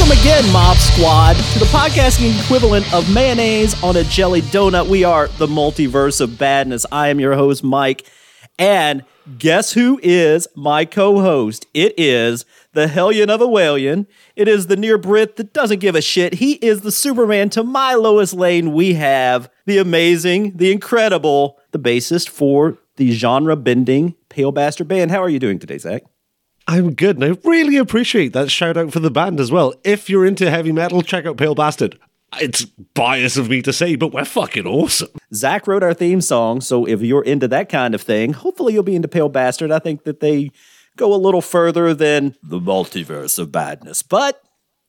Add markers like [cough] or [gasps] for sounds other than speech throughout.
Welcome again, Mob Squad, to the podcasting equivalent of mayonnaise on a jelly donut. We are the multiverse of badness. I am your host, Mike. And guess who is my co host? It is the Hellion of a Whalion. It is the near Brit that doesn't give a shit. He is the Superman to my Lois Lane. We have the amazing, the incredible, the bassist for the genre bending Pale Bastard Band. How are you doing today, Zach? I'm good, and I really appreciate that shout out for the band as well. If you're into heavy metal, check out Pale Bastard. It's bias of me to say, but we're fucking awesome. Zach wrote our theme song, so if you're into that kind of thing, hopefully you'll be into Pale Bastard. I think that they go a little further than the multiverse of badness, but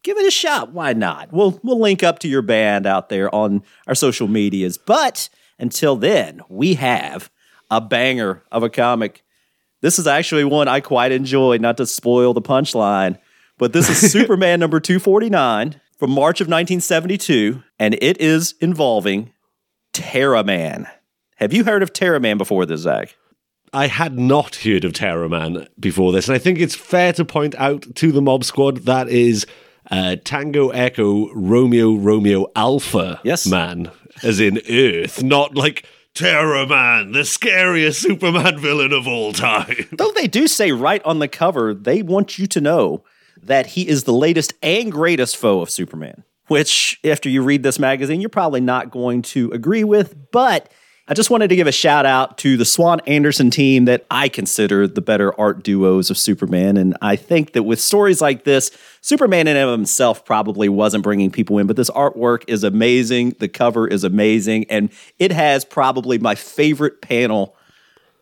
give it a shot. Why not? We'll we'll link up to your band out there on our social medias. But until then, we have a banger of a comic this is actually one I quite enjoy, not to spoil the punchline, but this is [laughs] Superman number 249 from March of 1972, and it is involving Terra Man. Have you heard of Terra Man before this, Zach? I had not heard of Terra Man before this, and I think it's fair to point out to the Mob Squad that is uh, Tango Echo Romeo Romeo Alpha yes. man, as in Earth, not like Terraman, the scariest Superman villain of all time. [laughs] Though they do say right on the cover, they want you to know that he is the latest and greatest foe of Superman. Which, after you read this magazine, you're probably not going to agree with, but I just wanted to give a shout out to the Swan Anderson team that I consider the better art duos of Superman. And I think that with stories like this, Superman in himself probably wasn't bringing people in, but this artwork is amazing. The cover is amazing. And it has probably my favorite panel.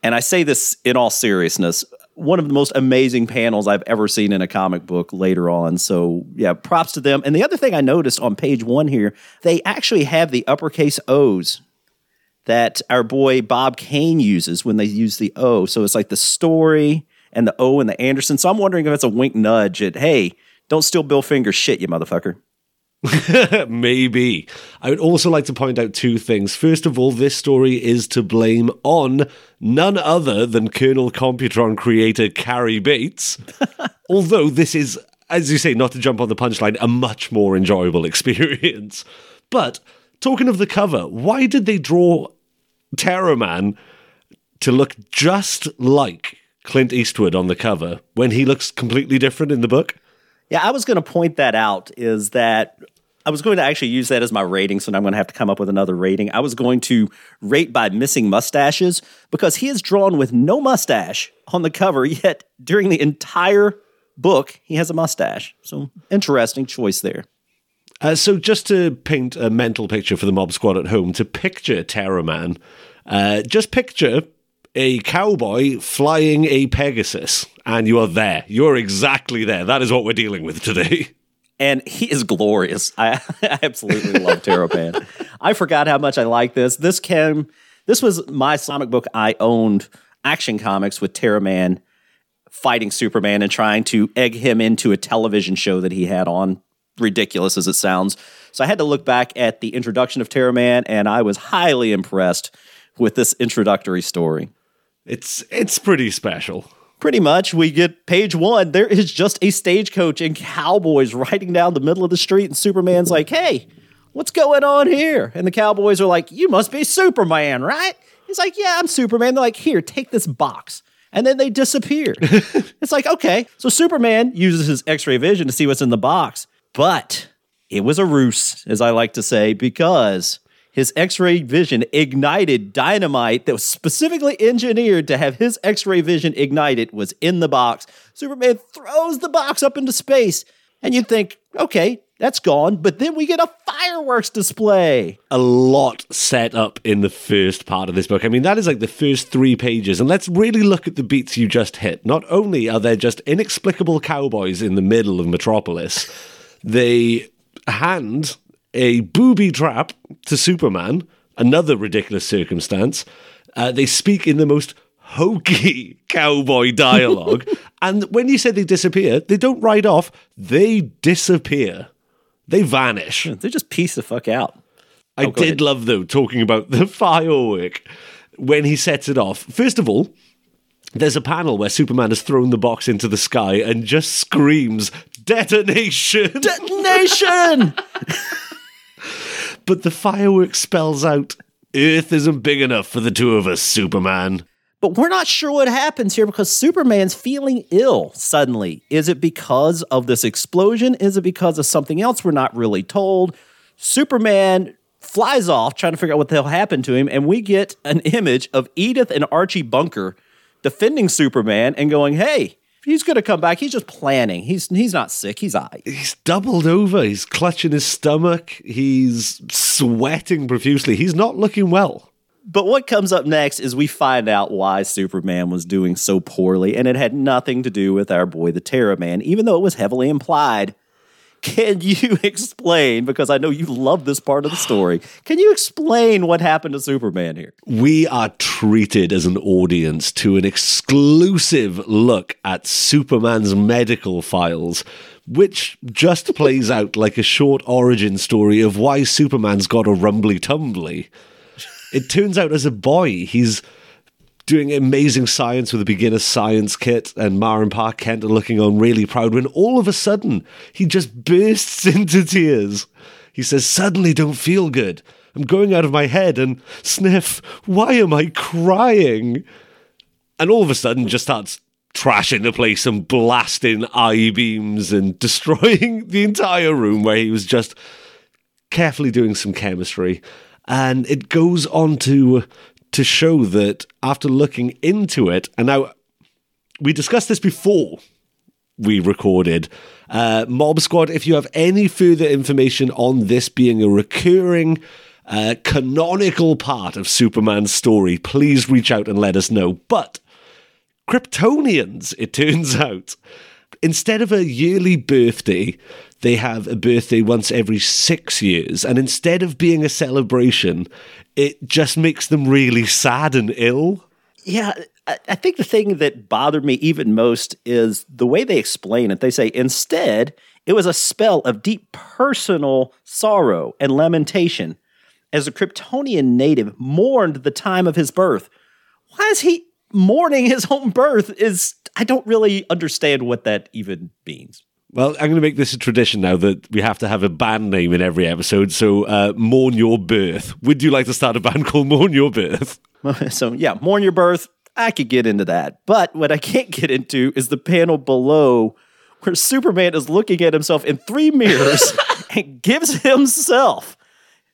And I say this in all seriousness one of the most amazing panels I've ever seen in a comic book later on. So, yeah, props to them. And the other thing I noticed on page one here, they actually have the uppercase O's that our boy Bob Kane uses when they use the O. So it's like the story and the O and the Anderson. So I'm wondering if it's a wink nudge at, hey, don't steal Bill Finger's shit, you motherfucker. [laughs] Maybe. I would also like to point out two things. First of all, this story is to blame on none other than Colonel Computron creator Cary Bates. [laughs] Although this is, as you say, not to jump on the punchline, a much more enjoyable [laughs] experience. But talking of the cover, why did they draw Terraman to look just like Clint Eastwood on the cover when he looks completely different in the book. Yeah, I was going to point that out is that I was going to actually use that as my rating, so now I'm going to have to come up with another rating. I was going to rate by missing mustaches because he is drawn with no mustache on the cover, yet during the entire book, he has a mustache. So interesting choice there. Uh, so, just to paint a mental picture for the mob squad at home, to picture Terraman, uh, just picture a cowboy flying a Pegasus, and you are there. You're exactly there. That is what we're dealing with today. [laughs] And he is glorious. I, [laughs] I absolutely love Terror Terraman. I forgot how much I like this. This came. This was my comic book I owned. Action Comics with Terror Terraman fighting Superman and trying to egg him into a television show that he had on ridiculous as it sounds. So I had to look back at the introduction of Terra Man, and I was highly impressed with this introductory story. It's it's pretty special. Pretty much, we get page one. There is just a stagecoach and cowboys riding down the middle of the street, and Superman's like, "Hey, what's going on here?" And the cowboys are like, "You must be Superman, right?" He's like, "Yeah, I'm Superman." They're like, "Here, take this box." and then they disappear. [laughs] it's like, okay. So Superman uses his x ray vision to see what's in the box. But it was a ruse, as I like to say, because his X ray vision ignited dynamite that was specifically engineered to have his X ray vision ignited was in the box. Superman throws the box up into space, and you'd think, okay, that's gone. But then we get a fireworks display. A lot set up in the first part of this book. I mean, that is like the first three pages. And let's really look at the beats you just hit. Not only are there just inexplicable cowboys in the middle of Metropolis, they hand a booby trap to Superman, another ridiculous circumstance. Uh, they speak in the most hokey [laughs] cowboy dialogue. [laughs] and when you say they disappear, they don't ride off, they disappear. They vanish. They just piece the fuck out. I oh, did ahead. love, though, talking about the [laughs] firework when he sets it off. First of all, there's a panel where Superman has thrown the box into the sky and just screams Detonation! Detonation! [laughs] but the fireworks spells out Earth isn't big enough for the two of us, Superman. But we're not sure what happens here because Superman's feeling ill suddenly. Is it because of this explosion? Is it because of something else we're not really told? Superman flies off trying to figure out what the hell happened to him, and we get an image of Edith and Archie Bunker defending Superman and going, hey, he's going to come back. He's just planning. He's he's not sick. He's I. He's doubled over. He's clutching his stomach. He's sweating profusely. He's not looking well. But what comes up next is we find out why Superman was doing so poorly, and it had nothing to do with our boy the Terra Man, even though it was heavily implied. Can you [laughs] explain, because I know you love this part of the story, can you explain what happened to Superman here? We are treated as an audience to an exclusive look at Superman's medical files, which just plays out like a short origin story of why Superman's got a rumbly tumbly. It turns out as a boy, he's doing amazing science with a beginner science kit, and Ma and Pa Kent are looking on really proud when all of a sudden he just bursts [laughs] into tears. He says, Suddenly don't feel good. I'm going out of my head and sniff, why am I crying? And all of a sudden just starts trashing the place and blasting eye beams and [laughs] destroying the entire room where he was just carefully doing some chemistry and it goes on to to show that after looking into it, and now we discussed this before we recorded. Uh, Mob Squad, if you have any further information on this being a recurring uh, canonical part of Superman's story, please reach out and let us know. But Kryptonians, it turns [laughs] out, instead of a yearly birthday, they have a birthday once every six years. And instead of being a celebration, it just makes them really sad and ill. Yeah, I think the thing that bothered me even most is the way they explain it. They say instead, it was a spell of deep personal sorrow and lamentation as a Kryptonian native mourned the time of his birth. Why is he mourning his own birth? Is I don't really understand what that even means. Well, I'm going to make this a tradition now that we have to have a band name in every episode. So, uh, Mourn Your Birth. Would you like to start a band [laughs] called Mourn Your Birth? [laughs] so, yeah, Mourn Your Birth. I could get into that. But what I can't [laughs] get into is the panel below where Superman is looking at himself in three mirrors and gives himself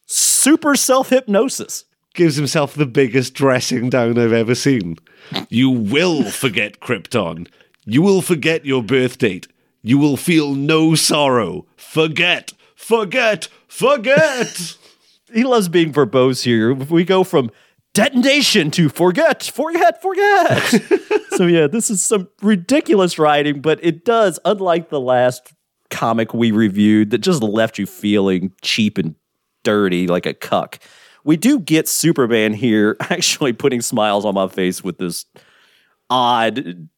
super self hypnosis. Gives himself the biggest dressing down I've ever seen. You will forget Krypton. You will forget your birth date you will feel no sorrow. Forget, forget, forget. [laughs] he loves being verbose here. We go from detonation to forget, forget, forget. [laughs] so, yeah, this is some ridiculous writing, but it does, unlike the last comic we reviewed that just left you feeling cheap and dirty like a cuck. We do get Superman here [laughs] actually putting smiles on my face with this odd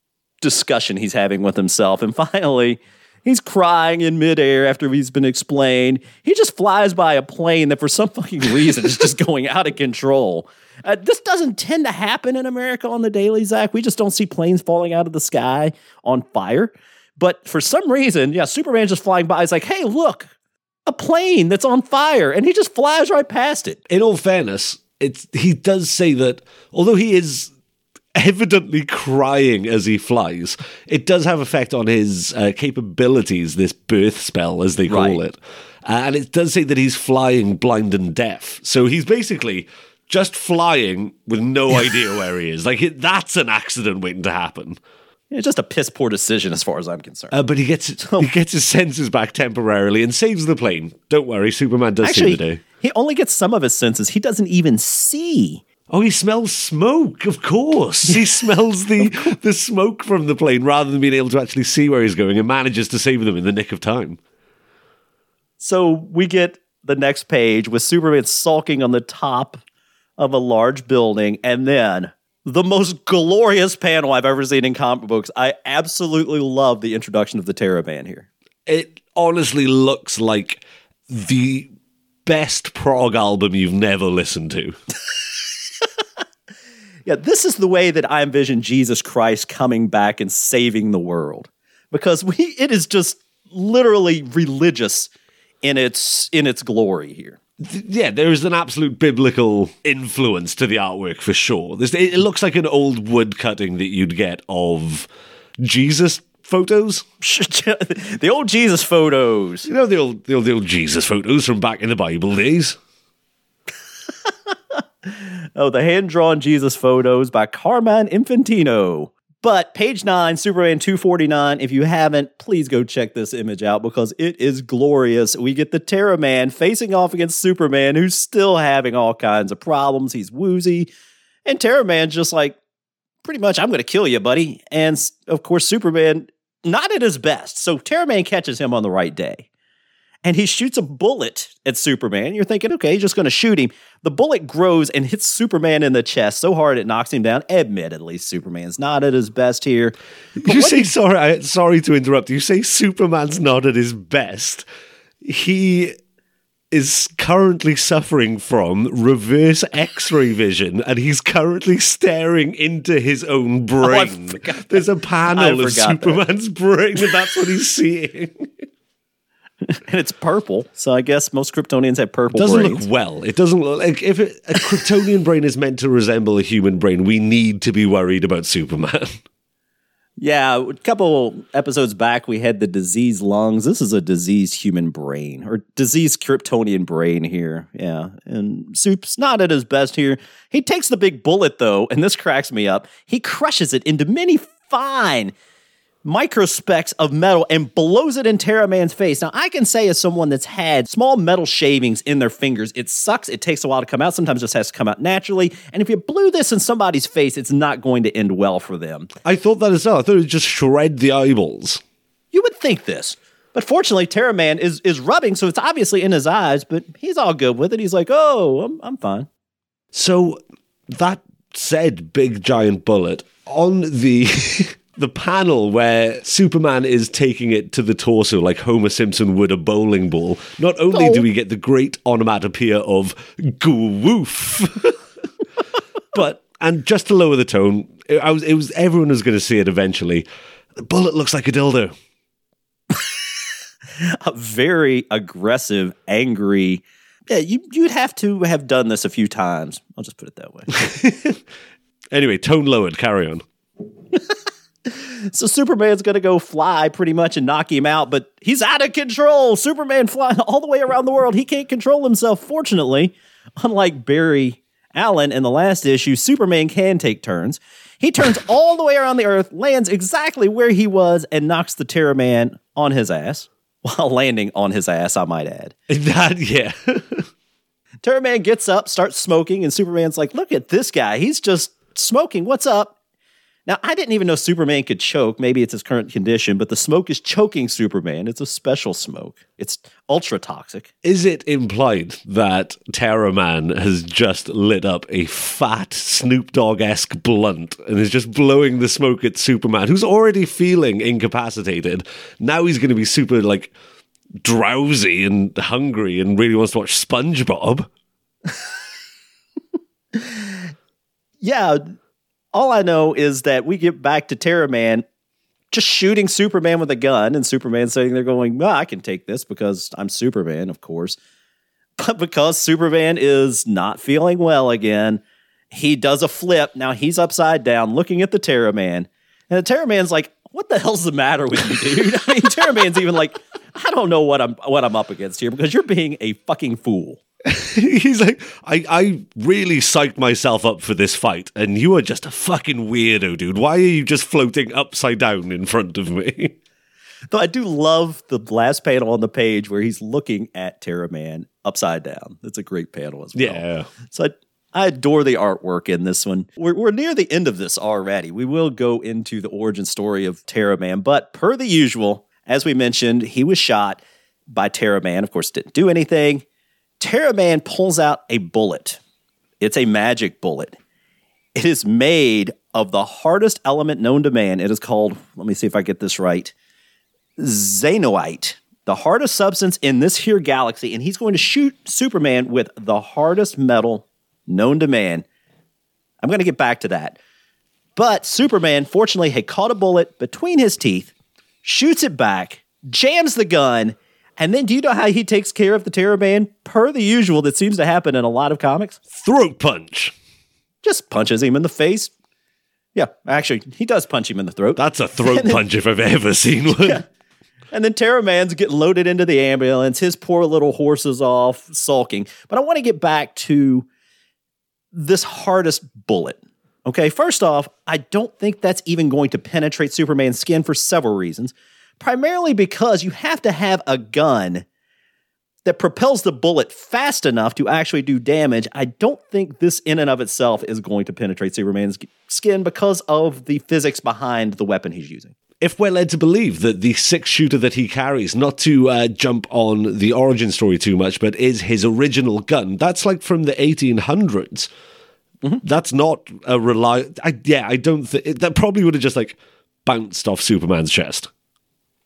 discussion he's having with himself. And [laughs] finally, he's crying in midair after he's been explained. He just flies by a plane that, for some [laughs] fucking reason, is just going out of control. Uh, this doesn't tend to happen in America on the daily, Zach. We just don't see planes falling out of the sky on fire. But for some reason, yeah, Superman's just flying by. He's like, hey, look, a plane that's on fire. And he just flies right past it. In all fairness, it's he does say that although he is evidently crying as he flies. It does have effect on his uh, capabilities, this birth spell, as they call right. it. Uh, and it does say that he's flying blind and deaf. So he's basically just flying with no [laughs] idea where he is. Like, it, that's an accident waiting to happen. It's just a piss poor decision as far as I'm concerned. Uh, but he gets he gets his senses back temporarily and saves the plane. Don't worry, Superman does Actually, save the day. He only gets some of his senses. He doesn't even see Oh, he smells smoke, of course. He [laughs] smells the the smoke from the plane rather than being able to actually see where he's going and manages to save them in the nick of time. So we get the next page with Superman sulking on the top of a large building and then the most glorious panel I've ever seen in comic books. I absolutely love the introduction of the Terra Man here. It honestly looks like the best prog album you've never listened to. [laughs] yeah, this is the way that I envision Jesus Christ coming back and saving the world. Because we [laughs] it is just literally religious in its in its glory here. yeah, there is an absolute biblical influence to the artwork for sure. This, it, looks like an old wood cutting that you'd get of Jesus photos. [laughs] the old Jesus photos. You know the old, the old the old Jesus photos from back in the Bible days. [laughs] Oh, the hand drawn Jesus photos by Carmine Infantino. But page nine, Superman 249, if you haven't, please go check this image out because it is glorious. We get the Terra Man facing off against Superman, who's still having all kinds of problems. He's woozy. And Terra Man's just like, pretty much, I'm going to kill you, buddy. And of course, Superman, not at his best. So Terra Man catches him on the right day and he shoots a bullet at Superman. You're thinking, okay, he's just going to shoot him. The bullet grows and hits Superman in the chest so hard it knocks him down. Admittedly, Superman's not at his best here. But you say [laughs] sorry. I, sorry to interrupt. You say Superman's not at his best. He is currently suffering from reverse X-ray vision, and he's currently staring into his own oh, brain. Oh, There's a panel of Superman's that. brain, and that's what he's seeing. [laughs] [laughs] and it's purple. So I guess most Kryptonians have purple. It doesn't brains. look well. It doesn't look like if it, a Kryptonian brain is meant to resemble a human brain, we need to be worried about Superman. Yeah, a couple episodes back, we had the diseased lungs. This is a diseased human brain or diseased Kryptonian brain here. Yeah, and Soup's not at his best here. He takes the big bullet though, and this cracks me up. He crushes it into many fine microspecks of metal and blows it in Terra Man's face. Now, I can say as someone that's had small metal shavings in their fingers, it sucks. It takes a while to come out. Sometimes it just has to come out naturally. And if you blew this in somebody's face, it's not going to end well for them. I thought that as well. I thought it would just shred the eyeballs. You would think this. But fortunately, Terra Man is, is rubbing, so it's obviously in his eyes, but he's all good with it. He's like, oh, I'm, I'm fine. So that said big giant bullet on the [laughs] the panel where Superman is taking it to the torso like Homer Simpson would a bowling ball, not only oh. do we get the great onomatopoeia of goof, [laughs] but and just to lower the tone, it, I was it was everyone was going to see it eventually. The bullet looks like a dildo. [laughs] a very aggressive, angry. Yeah, you you'd have to have done this a few times. I'll just put it that way. [laughs] anyway, tone lowered. Carry on. So Superman's going to go fly pretty much and knock him out, but he's out of control. Superman flying all the way around the world. He can't control himself. Fortunately, unlike Barry Allen in the last issue, Superman can take turns. He turns [laughs] all the way around the earth, lands exactly where he was, and knocks the Terra Man on his ass [laughs] while landing on his ass, I might add. [laughs] That, yeah. Terra Man gets up, starts smoking, and Superman's like, Look at this guy. He's just smoking. What's up? Now, I didn't even know Superman could choke. Maybe it's his current condition, but the smoke is choking Superman. It's a special smoke. It's ultra toxic. Is it implied that Terra Man has just lit up a fat Snoop Dogg esque blunt and is just blowing the smoke at Superman, who's already feeling incapacitated? Now he's going to be super, like, drowsy and hungry and really wants to watch SpongeBob. [laughs] yeah all I know is that we get back to Terra Man just shooting Superman with a gun, and Superman sitting there going, I can take this because I'm Superman, of course. [laughs] But because Superman is not feeling well again, he does a flip. Now he's upside down looking at the Terra Man. And the Terra Man's like, what the hell's the matter with you, dude? [laughs] I mean, Terra Man's even like, I don't know what I'm what I'm up against here because you're being a fucking fool. [laughs] He's like, I, I really psyched myself up for this fight, and you are just a fucking weirdo, dude. Why are you just floating upside down in front of me? [laughs] Though I do love the last panel on the page where he's looking at Terra Man upside down. That's a great panel as well. Yeah. So I, I adore the artwork in this one. We're, we're near the end of this already. We will go into the origin story of Terra Man, but per the usual, as we mentioned, he was shot by Terra Man. Of course, didn't do anything. Terra Man pulls out a bullet. It's a magic bullet. It is made of the hardest element known to man. It is called, let me see if I get this right, Xenoite, the hardest substance in this here galaxy. And he's going to shoot Superman with the hardest metal known to man. I'm going to get back to that. But Superman, fortunately, had caught a bullet between his teeth, shoots it back, jams the gun, and then do you know how he takes care of the Terra Man? Per the usual that seems to happen in a lot of comics. Throat punch. Just punches him in the face. Yeah, actually, he does punch him in the throat. That's a [laughs] throat punch if I've ever seen [laughs] one. Yeah. And then Terra Man's getting loaded into the ambulance. His poor little horse is off sulking. But I want to get back to this hardest bullet. Okay, first off, I don't think that's even going to penetrate Superman's skin for several reasons. Primarily because you have to have a gun that propels the bullet fast enough to actually do damage. I don't think this, in and of itself, is going to penetrate Superman's skin because of the physics behind the weapon he's using if we're led to believe that the six shooter that he carries, not to uh, jump on the origin story too much, but is his original gun, that's like from the 1800s. Mm-hmm. That's not a rely. I, yeah, I don't think that probably would have just like bounced off Superman's chest.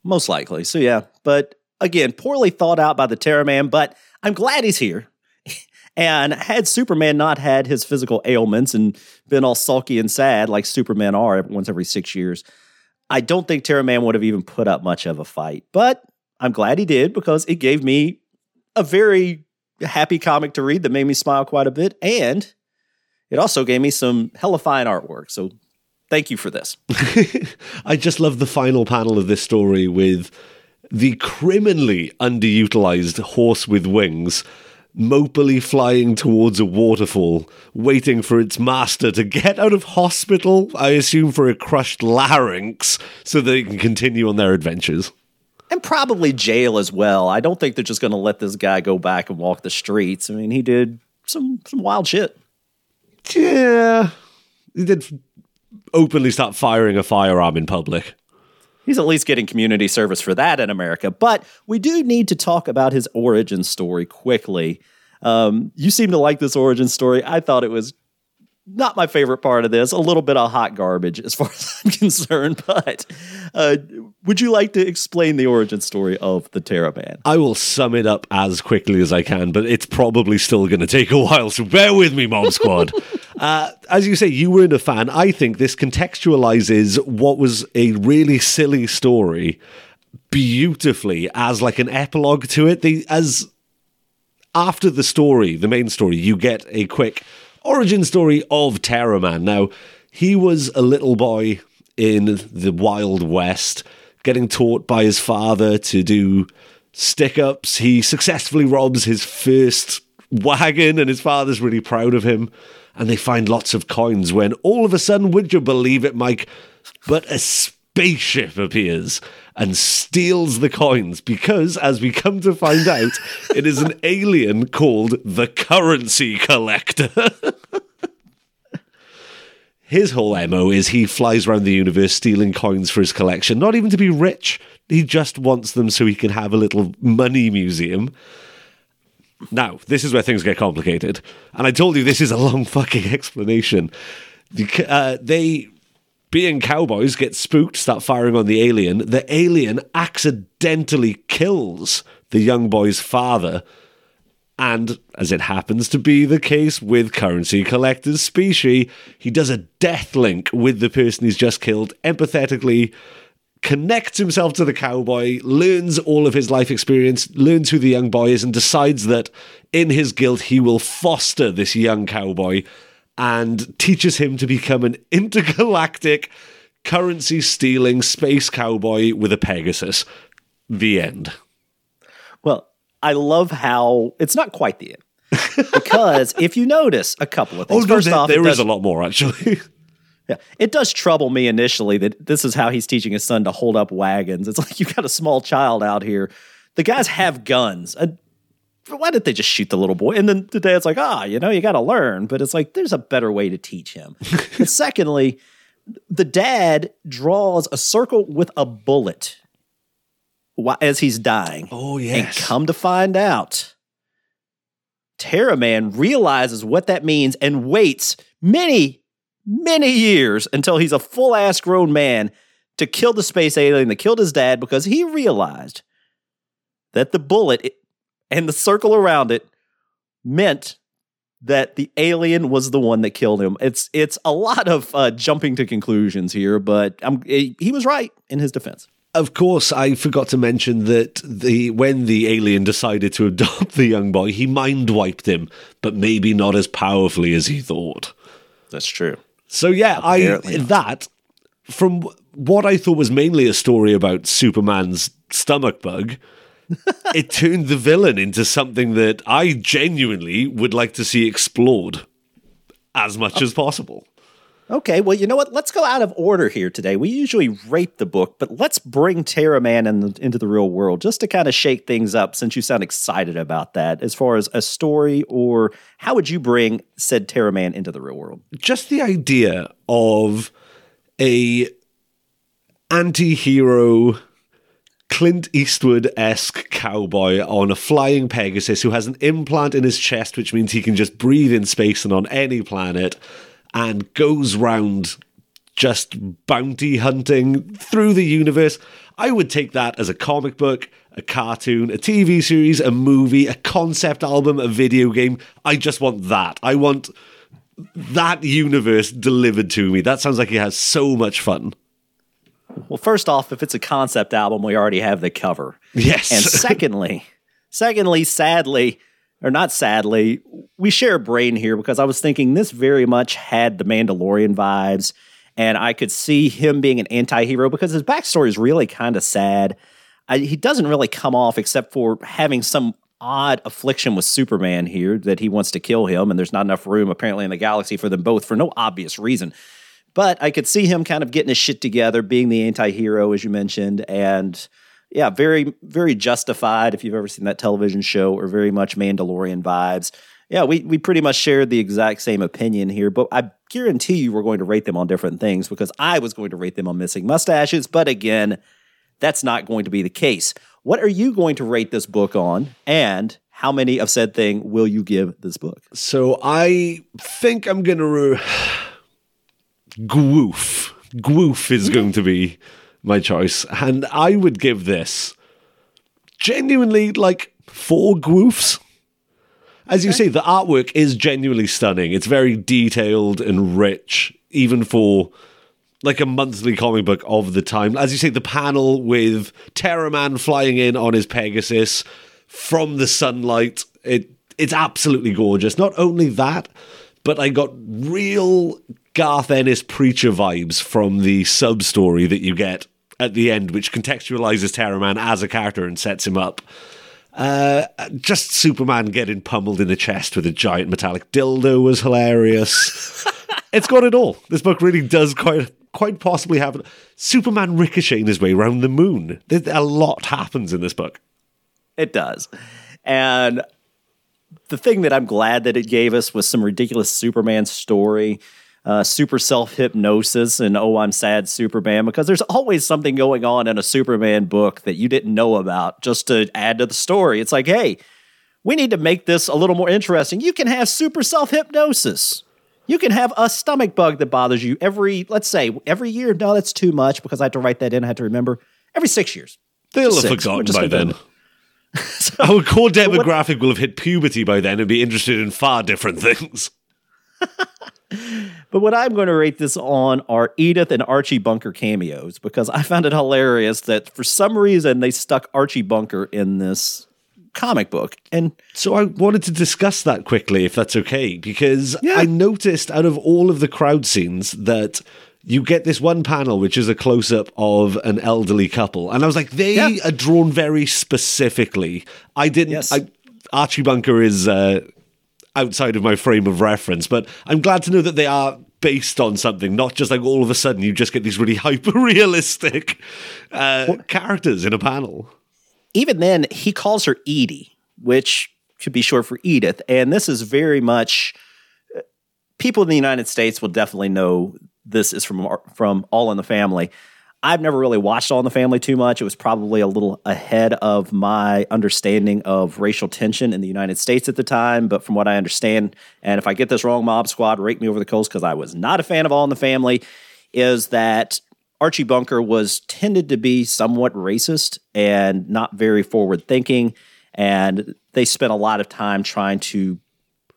Most likely. So, yeah. But again, poorly thought out by the Terra Man, but I'm glad he's here. [laughs] and had Superman not had his physical ailments and been all sulky and sad like Superman are once every six years, I don't think Terra Man would have even put up much of a fight, but I'm glad he did because it gave me a very happy comic to read that made me smile quite a bit. And it also gave me some hella fine artwork. So thank you for this. [laughs] I just love the final panel of this story with the criminally underutilized horse with wings mopily flying towards a waterfall, waiting for its master to get out of hospital, I assume for a crushed larynx, so they can continue on their adventures. And probably jail as well. I don't think they're just going to let this guy go back and walk the streets. I mean, he did some some wild shit. Yeah. He did openly start firing a firearm in public. He's at least getting community service for that in America. But we do need to talk about his origin story quickly. Um, you seem to like this origin story. I thought it was not my favorite part of this. A little bit of hot garbage as far [laughs] as I'm concerned. But uh, would you like to explain the origin story of the Man? I will sum it up as quickly as I can, but it's probably still going to take a while. So bear with me, Mob Squad. [laughs] uh, as you say, you weren't a fan. I think this contextualizes what was a really silly story beautifully as like an epilogue to it. As after the story, the main story, you get a quick origin story of Terra Man. Now, he was a little boy in the Wild West, getting taught by his father to do stick ups. He successfully robs his first wagon, and his father's really proud of him. And they find lots of coins when all of a sudden, would you believe it, Mike? But a spaceship appears and steals the coins because, as we come to find out, [laughs] it is an alien called the Currency Collector. [laughs] his whole MO is he flies around the universe stealing coins for his collection, not even to be rich. He just wants them so he can have a little money museum. Now, this is where things get complicated. And I told you this is a long fucking [laughs] explanation. Uh, they being cowboys, get spooked, start firing on the alien. The alien accidentally kills the young boy's father. And as it happens to be the case with Currency Collector's species, he does a death link with the person he's just killed, empathetically connects himself to the cowboy, learns all of his life experience, learns who the young boy is, and decides that in his guilt he will foster this young cowboy and teaches him to become an [laughs] intergalactic currency stealing space cowboy with a Pegasus. The end. Well, I love how it's not quite the end. [laughs] because if you notice a couple of things, oh, no, first there, off, there is a lot more actually. [laughs] yeah, it does trouble me initially that this is how he's teaching his son to hold up wagons. It's [laughs] like you've got a small child out here. The guys have guns why did they just shoot the little boy? And then the dad's like, ah, you know, you got to learn. But it's like, there's a better way to teach him. [laughs] and secondly, the dad draws a circle with a bullet as he's dying. Oh, yes. And come to find out, Terra Man realizes what that means and waits many, many years until he's a full ass grown man to kill the space alien that killed his dad because he realized that the bullet and the circle around it meant that the alien was the one that killed him. It's it's a lot of uh, jumping to conclusions here, but I'm, he was right in his defense. Of course, I forgot to mention that the when the alien decided to [laughs] adopt the young boy, he mind wiped him, but maybe not as powerfully as he thought. That's true. So yeah, Apparently I not. that from what I thought was mainly a story about Superman's stomach bug, [laughs] it turned the villain into something that I genuinely would like to see explored as much uh, as possible. Okay, well, you know what? Let's go out of order here today. We usually rate the book, but let's bring Terra Man in the, into the real world just to kind of shake things up since you sound excited about that. As far as a story, or how would you bring said Terra Man into the real world? Just the idea of a anti-hero Clint Eastwood esque cowboy on a flying Pegasus who has an implant in his chest, which means he can just breathe in space and on any planet, and goes round just bounty hunting through the universe. I would take that as a comic book, a cartoon, a TV series, a movie, a concept album, a video game. I just want that. I want that universe delivered to me. That sounds like he has so much fun. Well, first off, if it's a concept album, we already have the cover. Yes. And secondly, secondly, sadly, or not sadly, we share a brain here because I was thinking this very much had the Mandalorian vibes, and I could see him being an anti-hero because his backstory is really kind of sad. I, he doesn't really come off except for having some odd affliction with Superman here that he wants to kill him, and there's not enough room apparently in the galaxy for them both for no obvious reason. But I could see him kind of getting his shit together, being the anti-hero, as you mentioned, and yeah, very, very justified. If you've ever seen that television show, or very much Mandalorian vibes. Yeah, we we pretty much shared the exact same opinion here, but I guarantee you we're going to rate them on different things because I was going to rate them on missing mustaches, but again, that's not going to be the case. What are you going to rate this book on, and how many of said thing will you give this book? So I think I'm gonna re- [sighs] goof. Goof is [laughs] going to be my choice, and I would give this genuinely like four goofs. As you say, the artwork is genuinely stunning. It's very detailed and rich, even for like a monthly comic book of the time. As you say, the panel with Terra Man flying in on his Pegasus from the sunlight. It it's absolutely gorgeous. Not only that, but I got real Garth Ennis preacher vibes from the sub story that you get at the end, which contextualizes Terra Man as a character and sets him up. Uh, just Superman getting pummeled in the chest with a giant metallic dildo was hilarious. [laughs] it's got it all. This book really does quite quite possibly have it. Superman ricocheting his way around the moon. A lot happens in this book. It does. And the thing that I'm glad that it gave us was some ridiculous Superman story, uh, super self hypnosis, and oh, I'm sad, Superman, because there's always something going on in a Superman book that you didn't know about just to add to the story. It's like, hey, we need to make this a little more interesting. You can have super self hypnosis. You can have a stomach bug that bothers you every, let's say, every year. No, that's too much because I had to write that in. I had to remember every six years. They'll Just have six. Forgotten by then. [laughs] do Our core demographic will have hit puberty by then and be interested in far different things. [laughs] But what I'm going to rate this on are Edith and Archie Bunker cameos because I found it hilarious that for some reason they stuck Archie Bunker in this comic book. And So I wanted to discuss that quickly, if that's okay, because Yeah. I noticed out of all of the crowd scenes that you get this one panel which is a close up of an elderly couple, and I was like, they Yeah. are drawn very specifically. I didn't. Yes. I, Archie Bunker is uh, outside of my frame of reference, but I'm glad to know that they are based on something, not just like all of a sudden you just get these really [laughs] hyper realistic uh, characters in a panel. even then, he calls her Edie, which could be short for Edith. And this is very much people in the United States will definitely know this is from from All in the Family. I've never really watched All in the Family too much. It was probably a little ahead of my understanding of racial tension in the United States at the time. But from what I understand, and if I get this wrong, Mob Squad, rake me over the coals because I was not a fan of All in the Family, is that Archie Bunker was tended to be somewhat racist and not very forward thinking. And they spent a lot of time trying to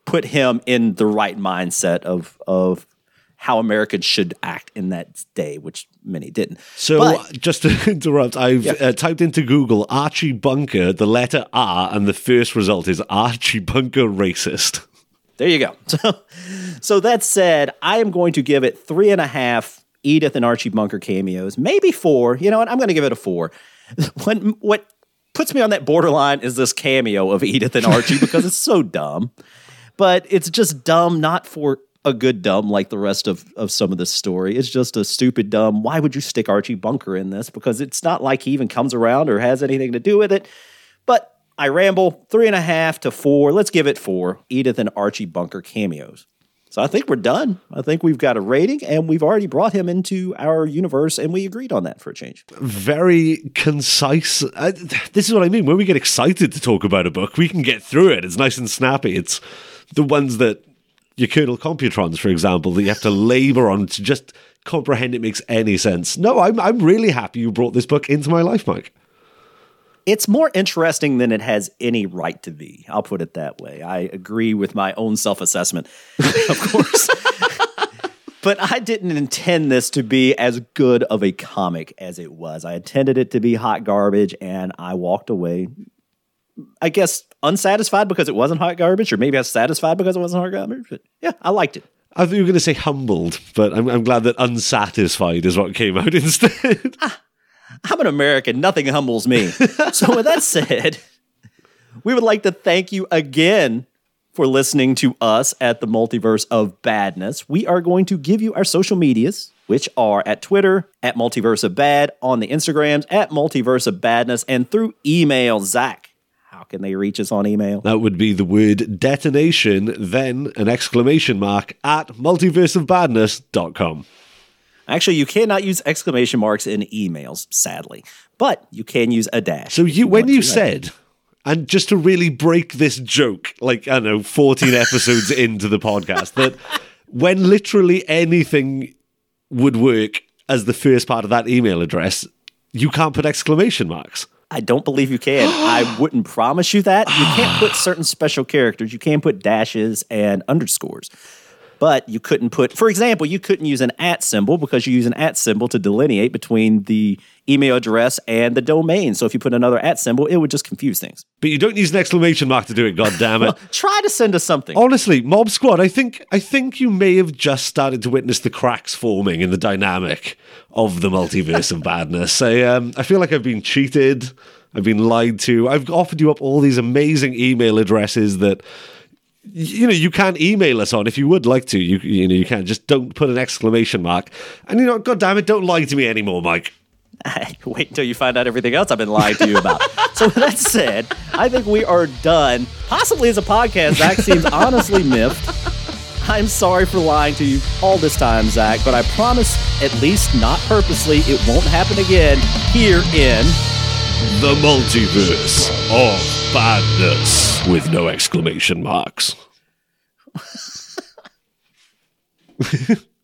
put him in the right mindset of of how Americans should act in that day, which many didn't. So, But- just to [laughs] interrupt, I've uh, typed into Google Archie Bunker, the letter R, and the first result is Archie Bunker racist. There you go. [laughs] So, so that said, I am going to give it three and a half Edith and Archie Bunker cameos, maybe four. You know what? I'm going to give it a four. [laughs] What what puts me on that borderline is this cameo of Edith and Archie because it's so dumb, but it's just dumb not for a good dumb like the rest of, of some of this story. It's just a stupid dumb. Why would you stick Archie Bunker in this? Because it's not like he even comes around or has anything to do with it. But I ramble three and a half to four. Let's give it four. Edith and Archie Bunker cameos. So I think we're done. I think we've got a rating and we've already brought him into our universe and we agreed on that for a change. Very concise. Uh, this is what I mean. When we get excited to talk about a book, we can get through it. It's nice and snappy. It's the ones that your Colonel Computrons, for example, that you have to labor on to just comprehend it makes any sense. No, I'm, I'm really happy you brought this book into my life, Mike. It's more interesting than it has any right to be. I'll put it that way. I agree with my own self assessment, [laughs] of course. [laughs] but I didn't intend this to be as good of a comic as it was. I intended it to be hot garbage, and I walked away, I guess, unsatisfied because it wasn't hot garbage, or maybe I was satisfied because it wasn't hot garbage. But yeah, I liked it. I thought you were going to say humbled, but I'm, I'm glad that unsatisfied is what came out [laughs] instead. Ah, I'm an American. Nothing humbles me. [laughs] so, with that said, we would like to thank you again for listening to us at the Multiverse of Badness. We are going to give you our social medias, which are at Twitter, at Multiverse of Bad, on the Instagrams, at Multiverse of Badness, and through email. Zach, can they reach us on email? that would be the word detonation, then an exclamation mark at multiverseofbadness.com. Actually, you cannot use exclamation marks in emails, sadly, but you can use a dash. So you, when you to. said, and just to really break this joke, like I don't know, fourteen [laughs] episodes into the podcast, that when literally anything would work as the first part of that email address, you can't put exclamation marks. I don't believe you can. I [gasps] wouldn't promise you that. You can't put [sighs] certain special characters. You can put dashes and underscores. But you couldn't put, for example, you couldn't use an at symbol because you use an at symbol to delineate between the email address and the domain. So if you put another at symbol, it would just confuse things. But you don't use an exclamation mark to do it. God damn it! Try to send us something. Honestly, Mob Squad, I think I think you may have just started to witness the cracks forming in the dynamic of the multiverse of badness. I um, I feel like I've been cheated. I've been lied to. I've offered you up all these amazing email addresses that you know you can email us on if you would like to. You you know you can just don't put an exclamation mark. And you know, god damn it, don't lie to me anymore, Mike. [laughs] Wait until you find out everything else I've been lying to you about. [laughs] so with that said, I think we are done. Possibly as a podcast, Zach seems honestly miffed. I'm sorry for lying to you all this time, Zach, but I promise, at least not purposely, it won't happen again here in. The multiverse of badness with no exclamation marks. [laughs]